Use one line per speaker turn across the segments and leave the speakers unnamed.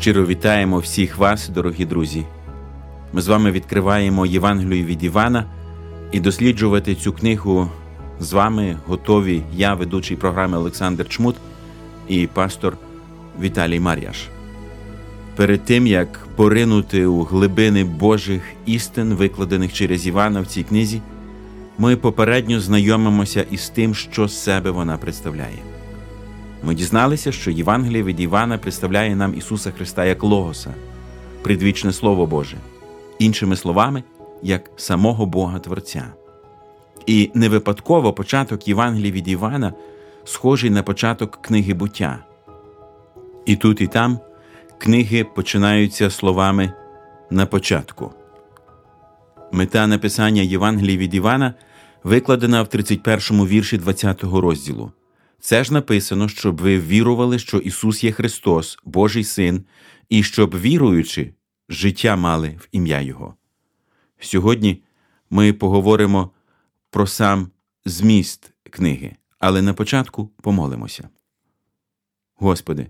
Щиро вітаємо всіх вас, дорогі друзі. Ми з вами відкриваємо Євангелію від Івана і досліджувати цю книгу з вами готові я, ведучий програми Олександр Чмут і пастор Віталій Мар'яш. Перед тим як поринути у глибини Божих істин, викладених через Івана в цій книзі, ми попередньо знайомимося із тим, що з себе вона представляє. Ми дізналися, що Євангеліє від Івана представляє нам Ісуса Христа як Логоса, предвічне Слово Боже, іншими словами, як самого Бога Творця. І не випадково початок Євангелії від Івана схожий на початок книги буття. І тут, і там книги починаються словами на початку. Мета написання Євангелії від Івана викладена в 31 му вірші 20 го розділу. Це ж написано, щоб ви вірували, що Ісус є Христос, Божий Син, і щоб, віруючи, життя мали в ім'я Його. Сьогодні ми поговоримо про сам зміст книги, але на початку помолимося. Господи,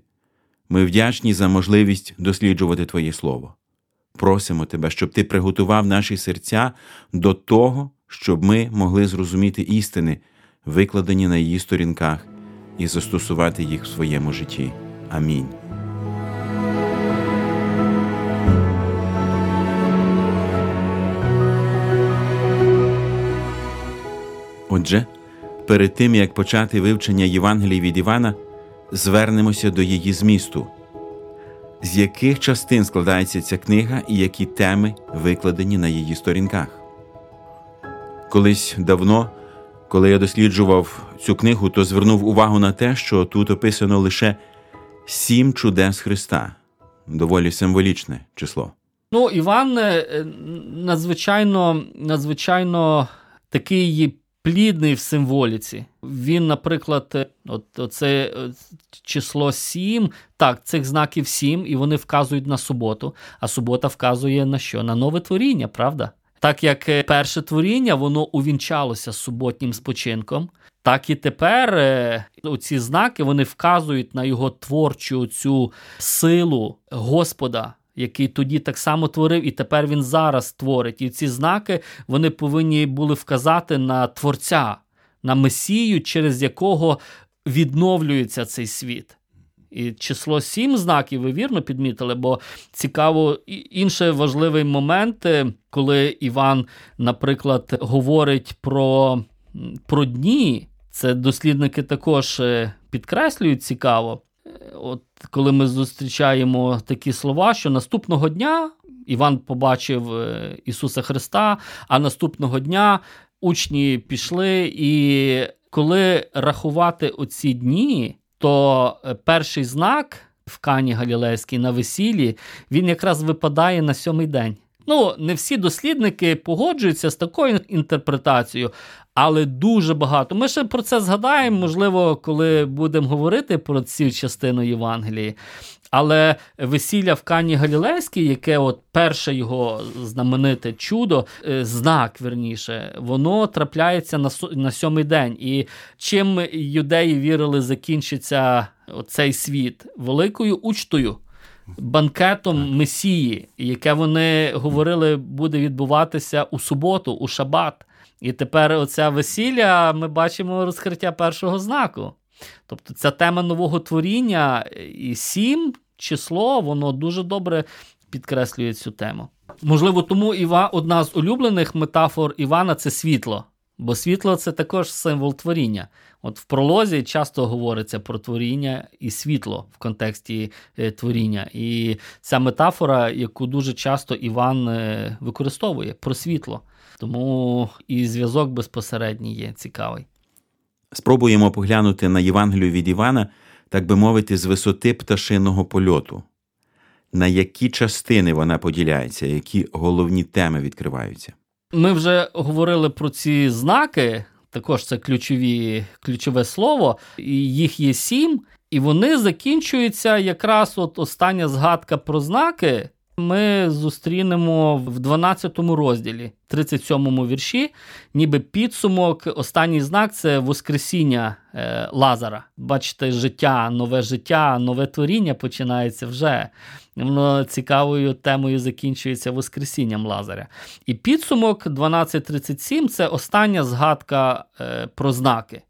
ми вдячні за можливість досліджувати Твоє Слово. Просимо Тебе, щоб Ти приготував наші серця до того, щоб ми могли зрозуміти істини, викладені на її сторінках, і застосувати їх в своєму житті. Амінь. Отже, перед тим як почати вивчення Євангелії від Івана, звернемося до її змісту, з яких частин складається ця книга і які теми викладені на її сторінках. Колись давно, коли я досліджував цю книгу, то звернув увагу на те, що тут описано лише сім чудес Христа доволі символічне число.
Ну, Іван е, надзвичайно надзвичайно такий плідний в символіці. Він, наприклад, е, от це е, число 7, так, цих знаків 7, і вони вказують на суботу, а субота вказує на що? На нове творіння, правда? Так як е, перше творіння воно увінчалося суботнім спочинком, так і тепер ці знаки вони вказують на його творчу цю силу Господа який тоді так само творив, і тепер він зараз творить. І ці знаки вони повинні були вказати на Творця, на Месію, через якого відновлюється цей світ. І число сім знаків, ви вірно підмітили, бо цікаво інший важливий момент, е, коли Іван, наприклад, говорить про, про дні. Це дослідники також е, підкреслюють цікаво. От коли ми зустрічаємо такі слова, що наступного дня Іван побачив е, Ісуса Христа, а наступного дня учні пішли, і коли рахувати оці дні, то е, перший знак в Кані Галілейській на весіллі він якраз випадає на сьомий день. Ну, не всі дослідники погоджуються з такою інтерпретацією, але дуже багато. Ми ще про це згадаємо, можливо, коли будемо говорити про цю частину Євангелії. Але весілля в Кані Галілейській, яке от перше його знамените чудо, е, знак верніше, воно трапляється на на сьомий день. І чим юдеї вірили, закінчиться цей світ великою учтою банкетом Месії, яке вони говорили, буде відбуватися у суботу, у шабат. І тепер оця весілля ми бачимо розкриття першого знаку. Тобто ця тема нового творіння і сім число, воно дуже добре підкреслює цю тему. Можливо, тому Іва одна з улюблених метафор Івана це світло. Бо світло це також символ творіння. От в пролозі часто говориться про творіння і світло в контексті е, творіння. І ця метафора, яку дуже часто Іван е, використовує про світло. Тому і зв'язок безпосередній є цікавий.
Спробуємо поглянути на Євангелію від Івана, так би мовити, з висоти пташиного польоту. На які частини вона поділяється, які головні теми відкриваються.
Ми вже говорили про ці знаки, також це ключові, ключове слово, і їх є сім, і вони закінчуються якраз от остання згадка про знаки. Ми зустрінемо в 12 розділі, 37 вірші, ніби підсумок. Останній знак це Воскресіння е, Лазара. Бачите, життя, нове життя, нове творіння починається вже. Воно цікавою темою закінчується Воскресінням Лазаря. І підсумок 12.37 це остання згадка е, про знаки.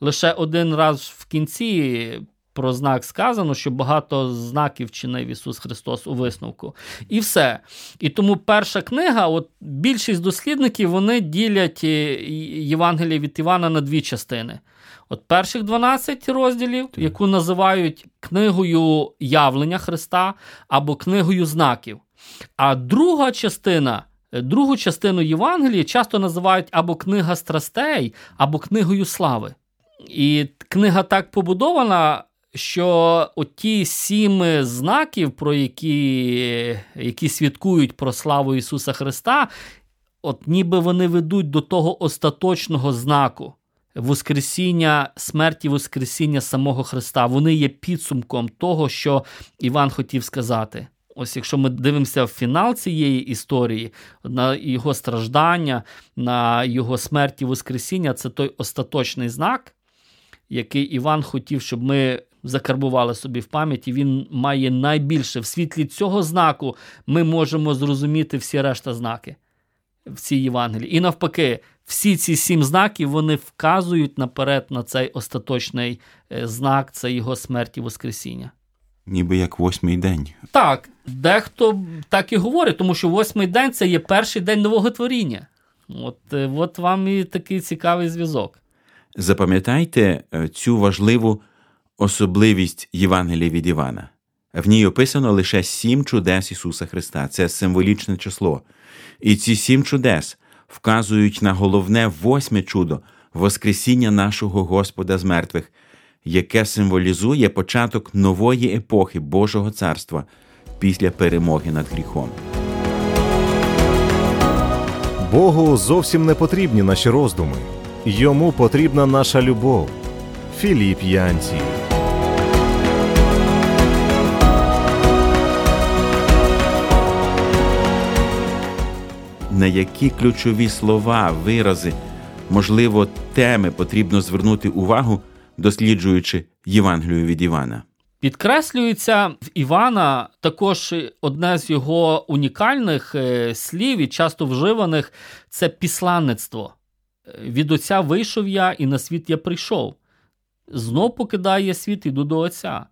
Лише один раз в кінці. Про знак сказано, що багато знаків чинив Ісус Христос у висновку. І все. І тому перша книга, от більшість дослідників вони ділять е, Євангеліє від Івана на дві частини. От перших 12 розділів, яку називають книгою явлення Христа або книгою знаків. А друга частина, е, другу частину Євангелії часто називають або книга страстей, або книгою слави. І книга так побудована. Що оті сім знаків, про які які свідкують про славу Ісуса Христа, от ніби вони ведуть до того остаточного знаку, Воскресіння, смерті Воскресіння самого Христа. Вони є підсумком того, що Іван хотів сказати. Ось якщо ми дивимося в фінал цієї історії, на його страждання, на його смерті Воскресіння, це той остаточний знак, який Іван хотів, щоб ми закарбували собі в пам'яті. Він має найбільше в світлі цього знаку ми можемо зрозуміти всі решта знаки в цій Євангелії. І навпаки, всі ці сім знаків вони вказують наперед на цей остаточний е, знак, це його смерті Воскресіння.
Ніби як восьмий день.
Так, дехто так і говорить, тому що восьмий день це є перший день нового творіння. От, е, от вам і такий цікавий зв'язок.
Запам'ятайте е, цю важливу особливість Євангелія від Івана. В ній описано лише сім чудес Ісуса Христа. Це символічне число. І ці сім чудес вказують на головне восьме чудо Воскресіння нашого Господа з мертвих, яке символізує початок нової епохи Божого царства після перемоги над гріхом.
Богу зовсім не потрібні наші роздуми. Йому потрібна наша любов. Філіп Янці.
На які ключові слова, вирази, можливо, теми потрібно звернути увагу, досліджуючи Євангелію від Івана.
Підкреслюється в Івана також одне з його унікальних е, слів і часто вживаних це післанництво. Від Отця вийшов я, і на світ я прийшов. Знов покидає світ, іду до Отця.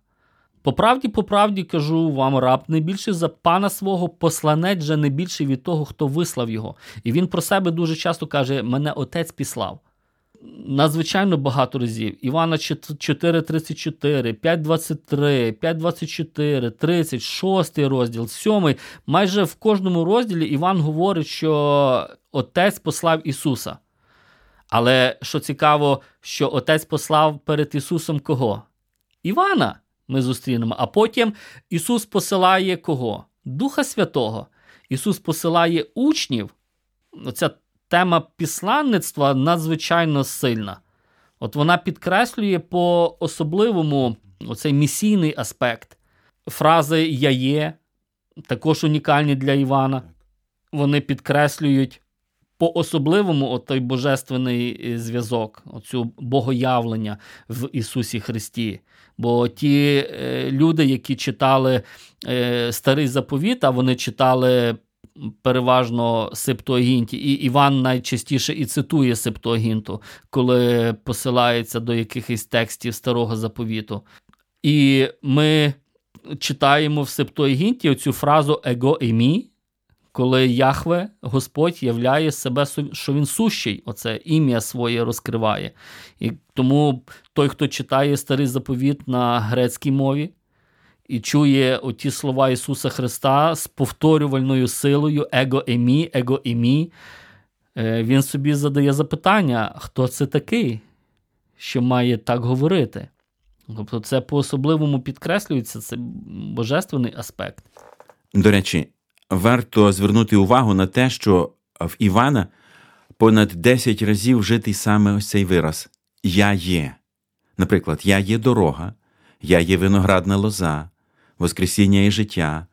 По правді, по правді кажу вам, раб не більше за пана свого посланець же не більше від того, хто вислав його. І він про себе дуже часто каже: Мене отець післав. Надзвичайно багато разів. Івана 4,34, 5,23, 5,24, 30, 6 розділ, 7. Майже в кожному розділі Іван говорить, що Отець послав Ісуса. Але що цікаво, що Отець послав перед Ісусом кого? Івана ми зустрінемо. А потім Ісус посилає кого? Духа Святого. Ісус посилає учнів. Оця тема післанництва надзвичайно сильна. От вона підкреслює по особливому оцей місійний аспект. Фрази Я є, також унікальні для Івана. Вони підкреслюють по особливому той божественний е, зв'язок, оцю богоявлення в Ісусі Христі. Бо ті е, люди, які читали е, старий заповіт, а вони читали переважно Септуагінті, і Іван найчастіше і цитує Септуагінту, коли посилається до якихось текстів старого заповіту. І ми читаємо в Септуагінті оцю фразу его емі, коли Яхве, Господь являє себе, що він сущий, оце ім'я своє розкриває. І тому той, хто читає старий заповіт на грецькій мові і чує оті слова Ісуса Христа з повторювальною силою его емі, его емі, е, він собі задає запитання, хто це такий, що має так говорити. Тобто, це по-особливому підкреслюється, це божественний аспект.
До речі, варто звернути увагу на те, що в Івана понад 10 разів вжитий саме ось цей вираз Я є. Наприклад, я є дорога, я є виноградна лоза, Воскресіння і життя.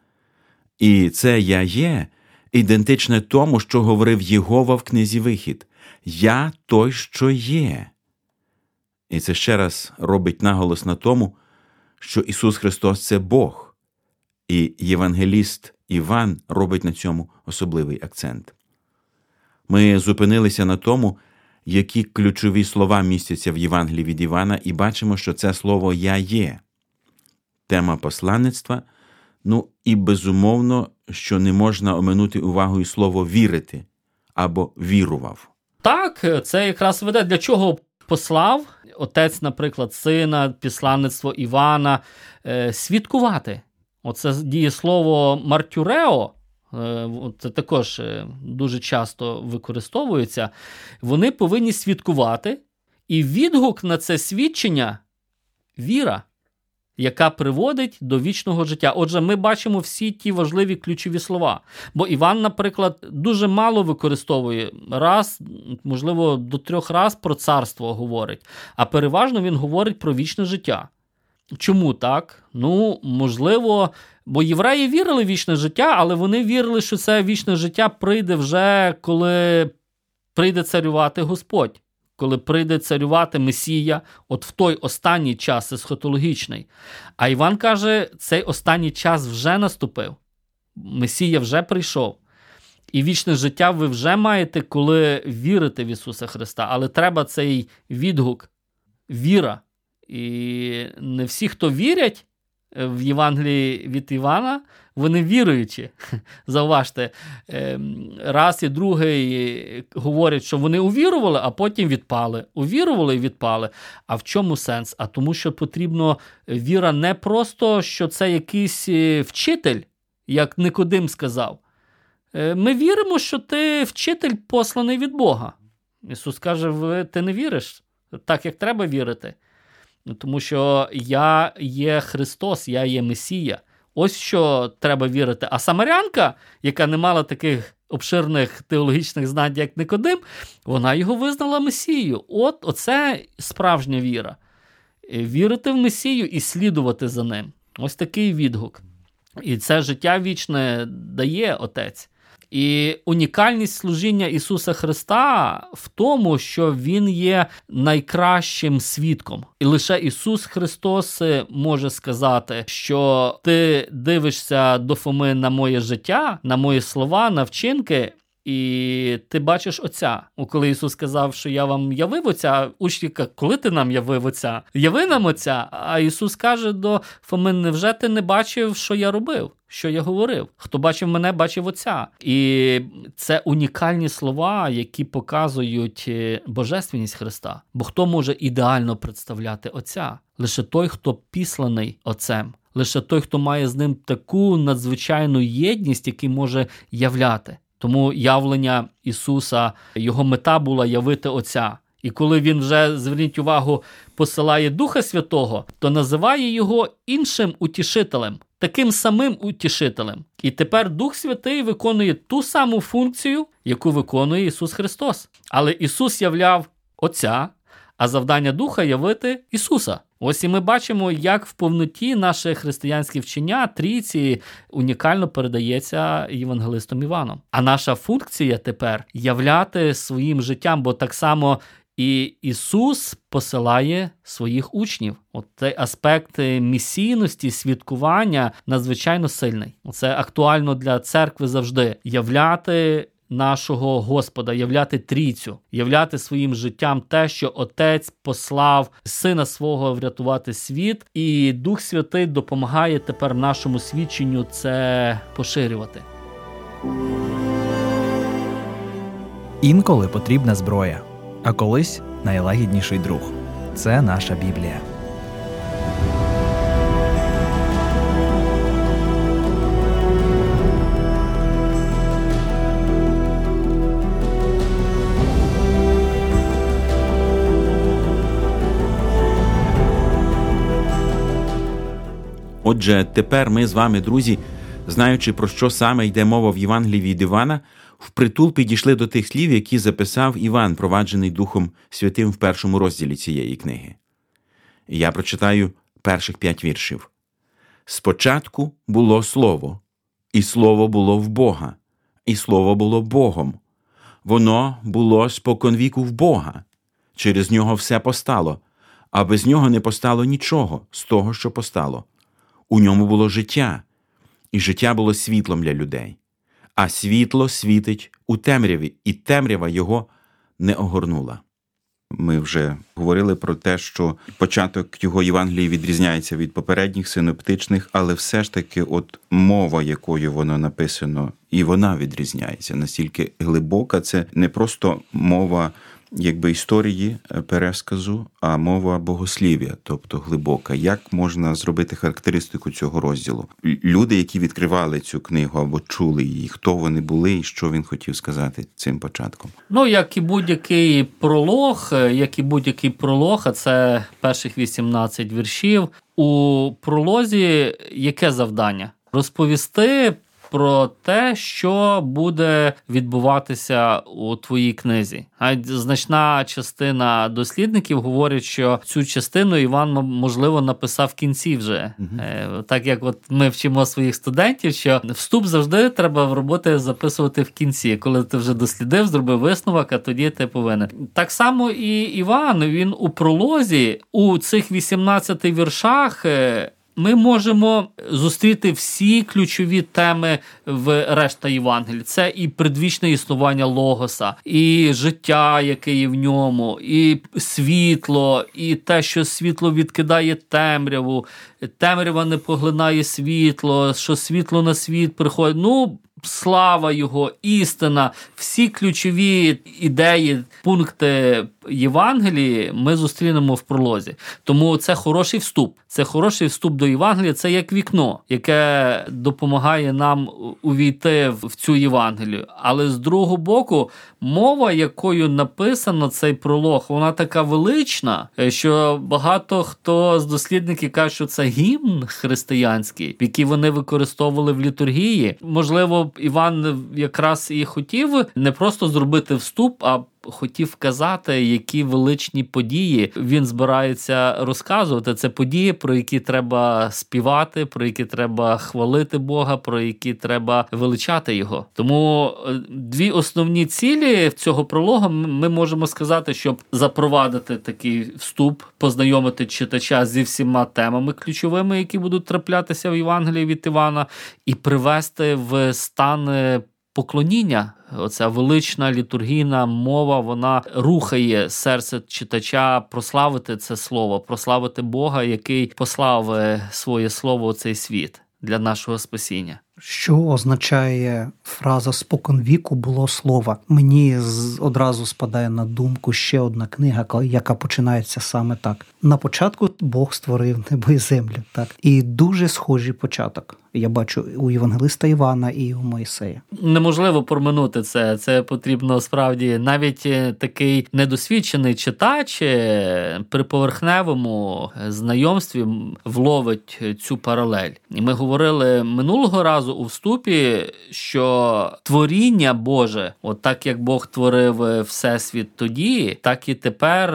І це я є ідентичне тому, що говорив Єгова в книзі Вихід Я той, що є. І це ще раз робить наголос на тому, що Ісус Христос це Бог, і євангеліст Іван робить на цьому особливий акцент. Ми зупинилися на тому, які ключові слова містяться в Євангелії від Івана, і бачимо, що це слово Я є, тема посланництва. Ну і безумовно, що не можна оминути увагою слово вірити або вірував.
Так, це якраз веде для чого послав отець, наприклад, сина, післанництво Івана, е, свідкувати. Оце дієслово Мартюрео, е, це також е, дуже часто використовується. Вони повинні свідкувати, і відгук на це свідчення віра яка приводить до вічного життя. Отже, ми бачимо всі ті важливі ключові слова. Бо Іван, наприклад, дуже мало використовує раз, можливо, до трьох раз про царство говорить, а переважно він говорить про вічне життя. Чому так? Ну, можливо, бо євреї вірили в вічне життя, але вони вірили, що це вічне життя прийде вже коли прийде царювати Господь коли прийде царювати Месія, от в той останній час есхотологічний. А Іван каже, цей останній час вже наступив. Месія вже прийшов. І вічне життя ви вже маєте, коли вірите в Ісуса Христа. Але треба цей відгук, віра. І не всі, хто вірять в Євангелії від Івана, вони віруючі. Зауважте, ем, раз і другий говорять, що вони увірували, а потім відпали. Увірували і відпали. А в чому сенс? А тому, що потрібно віра не просто, що це якийсь е, вчитель, як Никодим сказав. Е, ми віримо, що ти вчитель посланий від Бога. Ісус каже: ти не віриш так, як треба вірити. Тому що я є Христос, я є Месія. Ось що треба вірити. А Самарянка, яка не мала таких обширних теологічних знань, як Никодим, вона його визнала Месією. От оце справжня віра. Вірити в Месію і слідувати за ним. Ось такий відгук. І це життя вічне дає Отець. І унікальність служіння Ісуса Христа в тому, що Він є найкращим свідком. І лише Ісус Христос може сказати, що ти дивишся до Фоми на моє життя, на мої слова, на вчинки. І ти бачиш Отця. Коли Ісус сказав, що я вам явив Отця, учні коли ти нам явив Отця? Яви нам Отця. А Ісус каже до Фоми, невже ти не бачив, що я робив? що я говорив. Хто бачив мене, бачив Отця. І це унікальні слова, які показують е, божественність Христа. Бо хто може ідеально представляти Отця? Лише той, хто післаний Отцем. Лише той, хто має з ним таку надзвичайну єдність, який може являти. Тому явлення Ісуса, його мета була явити Отця. І коли він вже, зверніть увагу, посилає Духа Святого, то називає його іншим утішителем, таким самим утішителем. І тепер Дух Святий виконує ту саму функцію, яку виконує Ісус Христос. Але Ісус являв Отця, а завдання Духа явити Ісуса. Ось і ми бачимо, як в повноті наше християнське вчення трійці унікально передається євангелистом Іваном. А наша функція тепер являти своїм життям, бо так само і Ісус посилає своїх учнів. От цей аспект місійності, свідкування надзвичайно сильний. Це актуально для церкви завжди являти нашого Господа, являти трійцю, являти своїм життям те, що Отець послав сина свого врятувати світ, і Дух Святий допомагає тепер нашому свідченню це поширювати.
Інколи потрібна зброя, а колись найлагідніший друг. Це наша Біблія.
Отже, тепер ми з вами, друзі, знаючи про що саме йде мова в Євангелії від Івана, впритул підійшли до тих слів, які записав Іван, проваджений Духом Святим в першому розділі цієї книги. Я прочитаю перших п'ять віршів. Спочатку було слово, і слово було в Бога, і слово було Богом. Воно було споконвіку в Бога. Через нього все постало, а без нього не постало нічого з того, що постало. У ньому було життя, і життя було світлом для людей, а світло світить у темряві, і темрява його не огорнула. Ми вже говорили про те, що початок його Євангелії відрізняється від попередніх синоптичних, але все ж таки, от мова, якою воно написано, і вона відрізняється настільки глибока, це не просто мова якби історії е, пересказу, а мова богослів'я, тобто глибока. Як можна зробити характеристику цього розділу? Люди, які відкривали цю книгу або чули її, хто вони були і що він хотів сказати цим початком?
Ну, як і будь-який пролог, е, як і будь-який пролог, а це перших 18 віршів. У пролозі яке завдання? Розповісти про те, що буде відбуватися у твоїй книзі. А значна частина дослідників говорять, що цю частину Іван можливо написав в кінці вже. Uh-huh. Так як от ми вчимо своїх студентів, що вступ завжди треба в роботи записувати в кінці, коли ти вже дослідив, зробив висновок, а тоді ти повинен. Так само і Іван він у пролозі у цих 18 віршах. Ми можемо зустріти всі ключові теми в решта Євангелії. Це і предвічне існування Логоса, і життя, яке є в ньому, і світло, і те, що світло відкидає темряву, темрява не поглинає світло, що світло на світ приходить. Ну, слава Його, істина, всі ключові ідеї, пункти Євангелії ми зустрінемо в пролозі. Тому це хороший вступ. Це хороший вступ до Євангелія, це як вікно, яке допомагає нам увійти в цю Євангелію. Але з другого боку, мова, якою написано цей пролог, вона така велична, що багато хто з дослідників каже, що це гімн християнський, який вони використовували в літургії. Можливо, Іван якраз і хотів не просто зробити вступ, а хотів вказати, які величні події він збирається розказувати. Це події, про які треба співати, про які треба хвалити Бога, про які треба величати його. Тому е, дві основні цілі цього прологу ми можемо сказати, щоб запровадити такий вступ, познайомити читача зі всіма темами ключовими, які будуть траплятися в Євангелії від Івана, і привести в стан поклоніння. Оця велична літургійна мова, вона рухає серце читача прославити це слово, прославити Бога, який послав своє слово у цей світ для нашого спасіння.
Що означає фраза споконвіку було слово? Мені одразу спадає на думку ще одна книга, яка починається саме так. На початку Бог створив небо і землю. Так і дуже схожий початок. Я бачу у Євангелиста Івана і у Моїсея.
Неможливо проминути це. Це потрібно справді навіть е, такий недосвідчений читач е, при поверхневому знайомстві вловить цю паралель. І ми говорили минулого разу у вступі, що творіння Боже, от так як Бог творив е, всесвіт тоді, так і тепер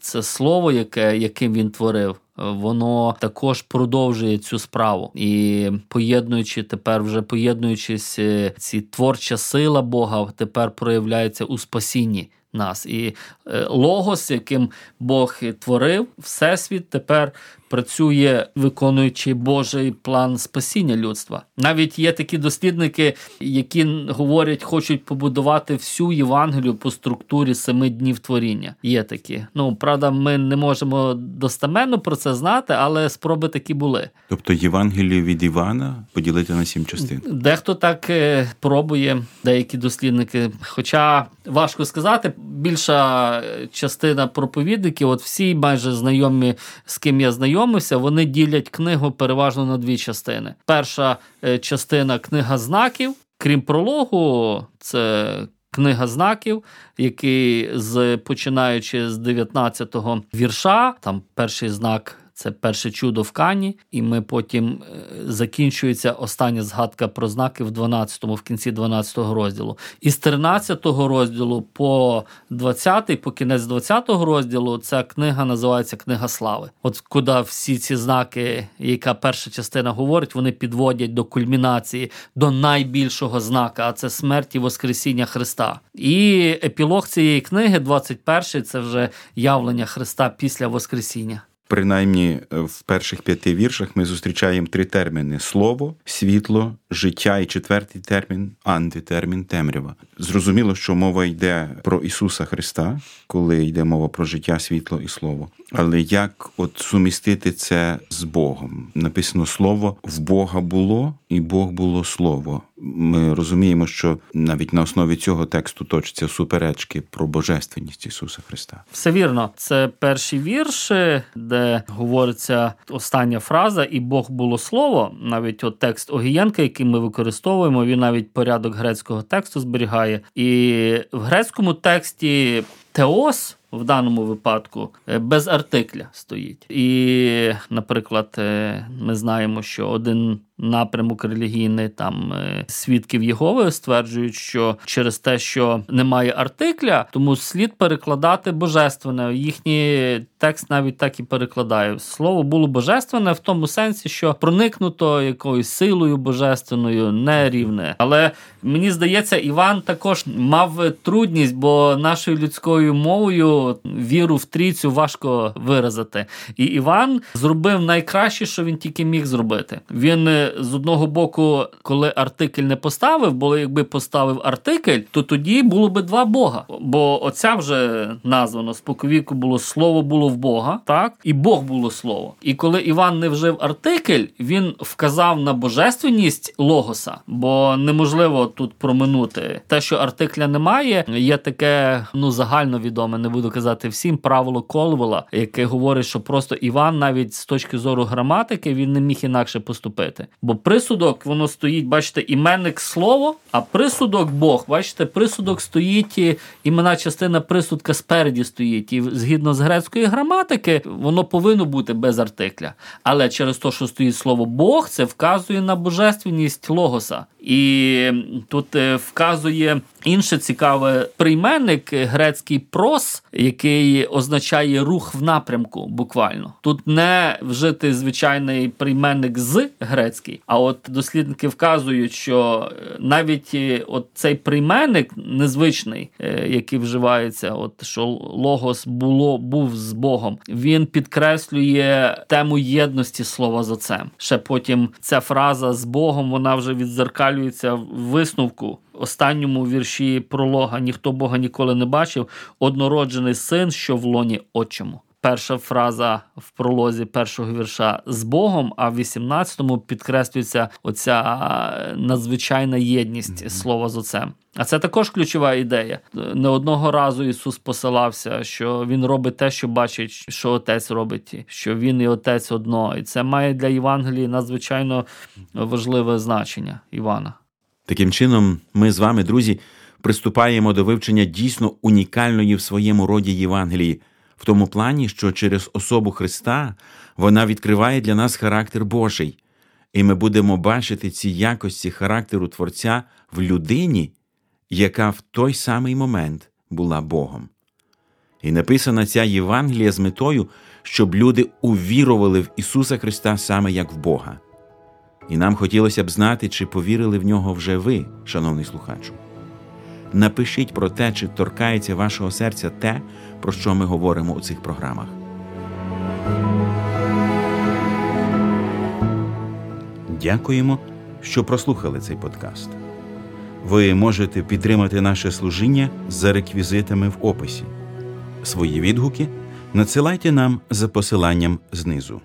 це слово, яке яким він творив воно також продовжує цю справу і поєднуючи тепер, вже поєднуючись, е, ці творча сила Бога тепер проявляється у спасінні. Нас і е, логос, яким Бог творив, всесвіт тепер працює, виконуючи Божий план спасіння людства. Навіть є такі дослідники, які говорять, хочуть побудувати всю Євангелію по структурі семи днів творіння. Є такі. Ну правда, ми не можемо достеменно про це знати, але спроби такі були.
Тобто Євангелію від Івана поділити на сім частин.
Дехто так е, пробує, деякі дослідники. Хоча важко сказати, більша частина проповідників, от всі майже знайомі, з ким я знайомився, вони ділять книгу переважно на дві частини. Перша е, частина книга знаків, крім прологу, це. Книга знаків, який з починаючи з 19-го вірша, там перший знак це перше чудо в Кані, і ми потім е, закінчується остання згадка про знаки в 12-му, в кінці 12-го розділу. І з 13-го розділу по 20-й, по кінець 20-го розділу, ця книга називається Книга слави. От куди всі ці знаки, яка перша частина говорить, вони підводять до кульмінації, до найбільшого знака, а це смерть і Воскресіння Христа. І епілог цієї книги, 21-й, це вже явлення Христа після Воскресіння.
Принаймні е, в перших п'яти віршах ми зустрічаємо три терміни: слово, світло, життя і четвертий термін антитермін темрява. Зрозуміло, що мова йде про Ісуса Христа, коли йде мова про життя, світло і слово. Але як от сумістити це з Богом? Написано слово в Бога було, і Бог було слово. Ми розуміємо, що навіть на основі цього тексту точаться суперечки про божественність Ісуса Христа.
Все вірно, це перші вірші, де говориться остання фраза, і Бог було слово. Навіть от текст Огієнка, який ми використовуємо, він навіть порядок грецького тексту зберігає. І в грецькому тексті теос в даному випадку е, без артикля стоїть. І, наприклад, е, ми знаємо, що один напрямок релігійний там е, свідків Єгови стверджують, що через те, що немає артикля, тому слід перекладати божественне. Їхній текст навіть так і перекладає. Слово було божественне в тому сенсі, що проникнуто якоюсь силою божественною, не рівне. Але мені здається, Іван також мав трудність, бо нашою людською мовою віру в трійцю важко виразити. І Іван зробив найкраще, що він тільки міг зробити. Він з одного боку, коли артикль не поставив, бо якби поставив артикль, то тоді було би два Бога. Бо оця вже названо споковіку було слово було в Бога, так і Бог було слово. І коли Іван не вжив артикль, він вказав на божественність логоса, бо неможливо тут проминути те, що артикля немає. Є таке ну загально відоме, не буду казати всім правило Колвела, яке говорить, що просто Іван, навіть з точки зору граматики, він не міг інакше поступити. Бо присудок воно стоїть, бачите, іменник слово, а присудок Бог. Бачите, присудок стоїть, імена частина присудка спереді стоїть. І згідно з грецької граматики, воно повинно бути без артикля. Але через те, що стоїть слово Бог, це вказує на божественність логоса. І тут е, вказує інше цікаве прийменник грецький прос, який означає рух в напрямку, буквально. Тут не вжити звичайний прийменник з грецький, а от дослідники вказують, що е, навіть е, от цей прийменник незвичний, який вживається, от що логос було був з Богом, він підкреслює тему єдності слова з отцем. Ще потім ця фраза з Богом вона вже відзеркалює висвітлюється в висновку останньому вірші пролога Ніхто Бога ніколи не бачив. Однороджений син, що в лоні отчому. Перша фраза в пролозі першого вірша з Богом, а в 18-му підкреслюється оця надзвичайна єдність mm-hmm. слова з отцем. А це також ключова ідея. Не одного разу Ісус посилався, що Він робить те, що бачить, що Отець робить, що Він і Отець одно. І це має для Євангелії надзвичайно важливе значення Івана.
Таким чином, ми з вами, друзі, приступаємо до вивчення дійсно унікальної в своєму роді Євангелії, в тому плані, що через особу Христа вона відкриває для нас характер Божий, і ми будемо бачити ці якості характеру Творця в людині яка в той самий момент була Богом. І написана ця Євангелія з метою, щоб люди увірували в Ісуса Христа саме як в Бога. І нам хотілося б знати, чи повірили в нього вже ви, шановний слухачу. Напишіть про те, чи торкається вашого серця те, про що ми говоримо у цих програмах. Дякуємо, що прослухали цей подкаст. Ви можете підтримати наше служіння за реквізитами в описі. Свої відгуки надсилайте нам за посиланням знизу.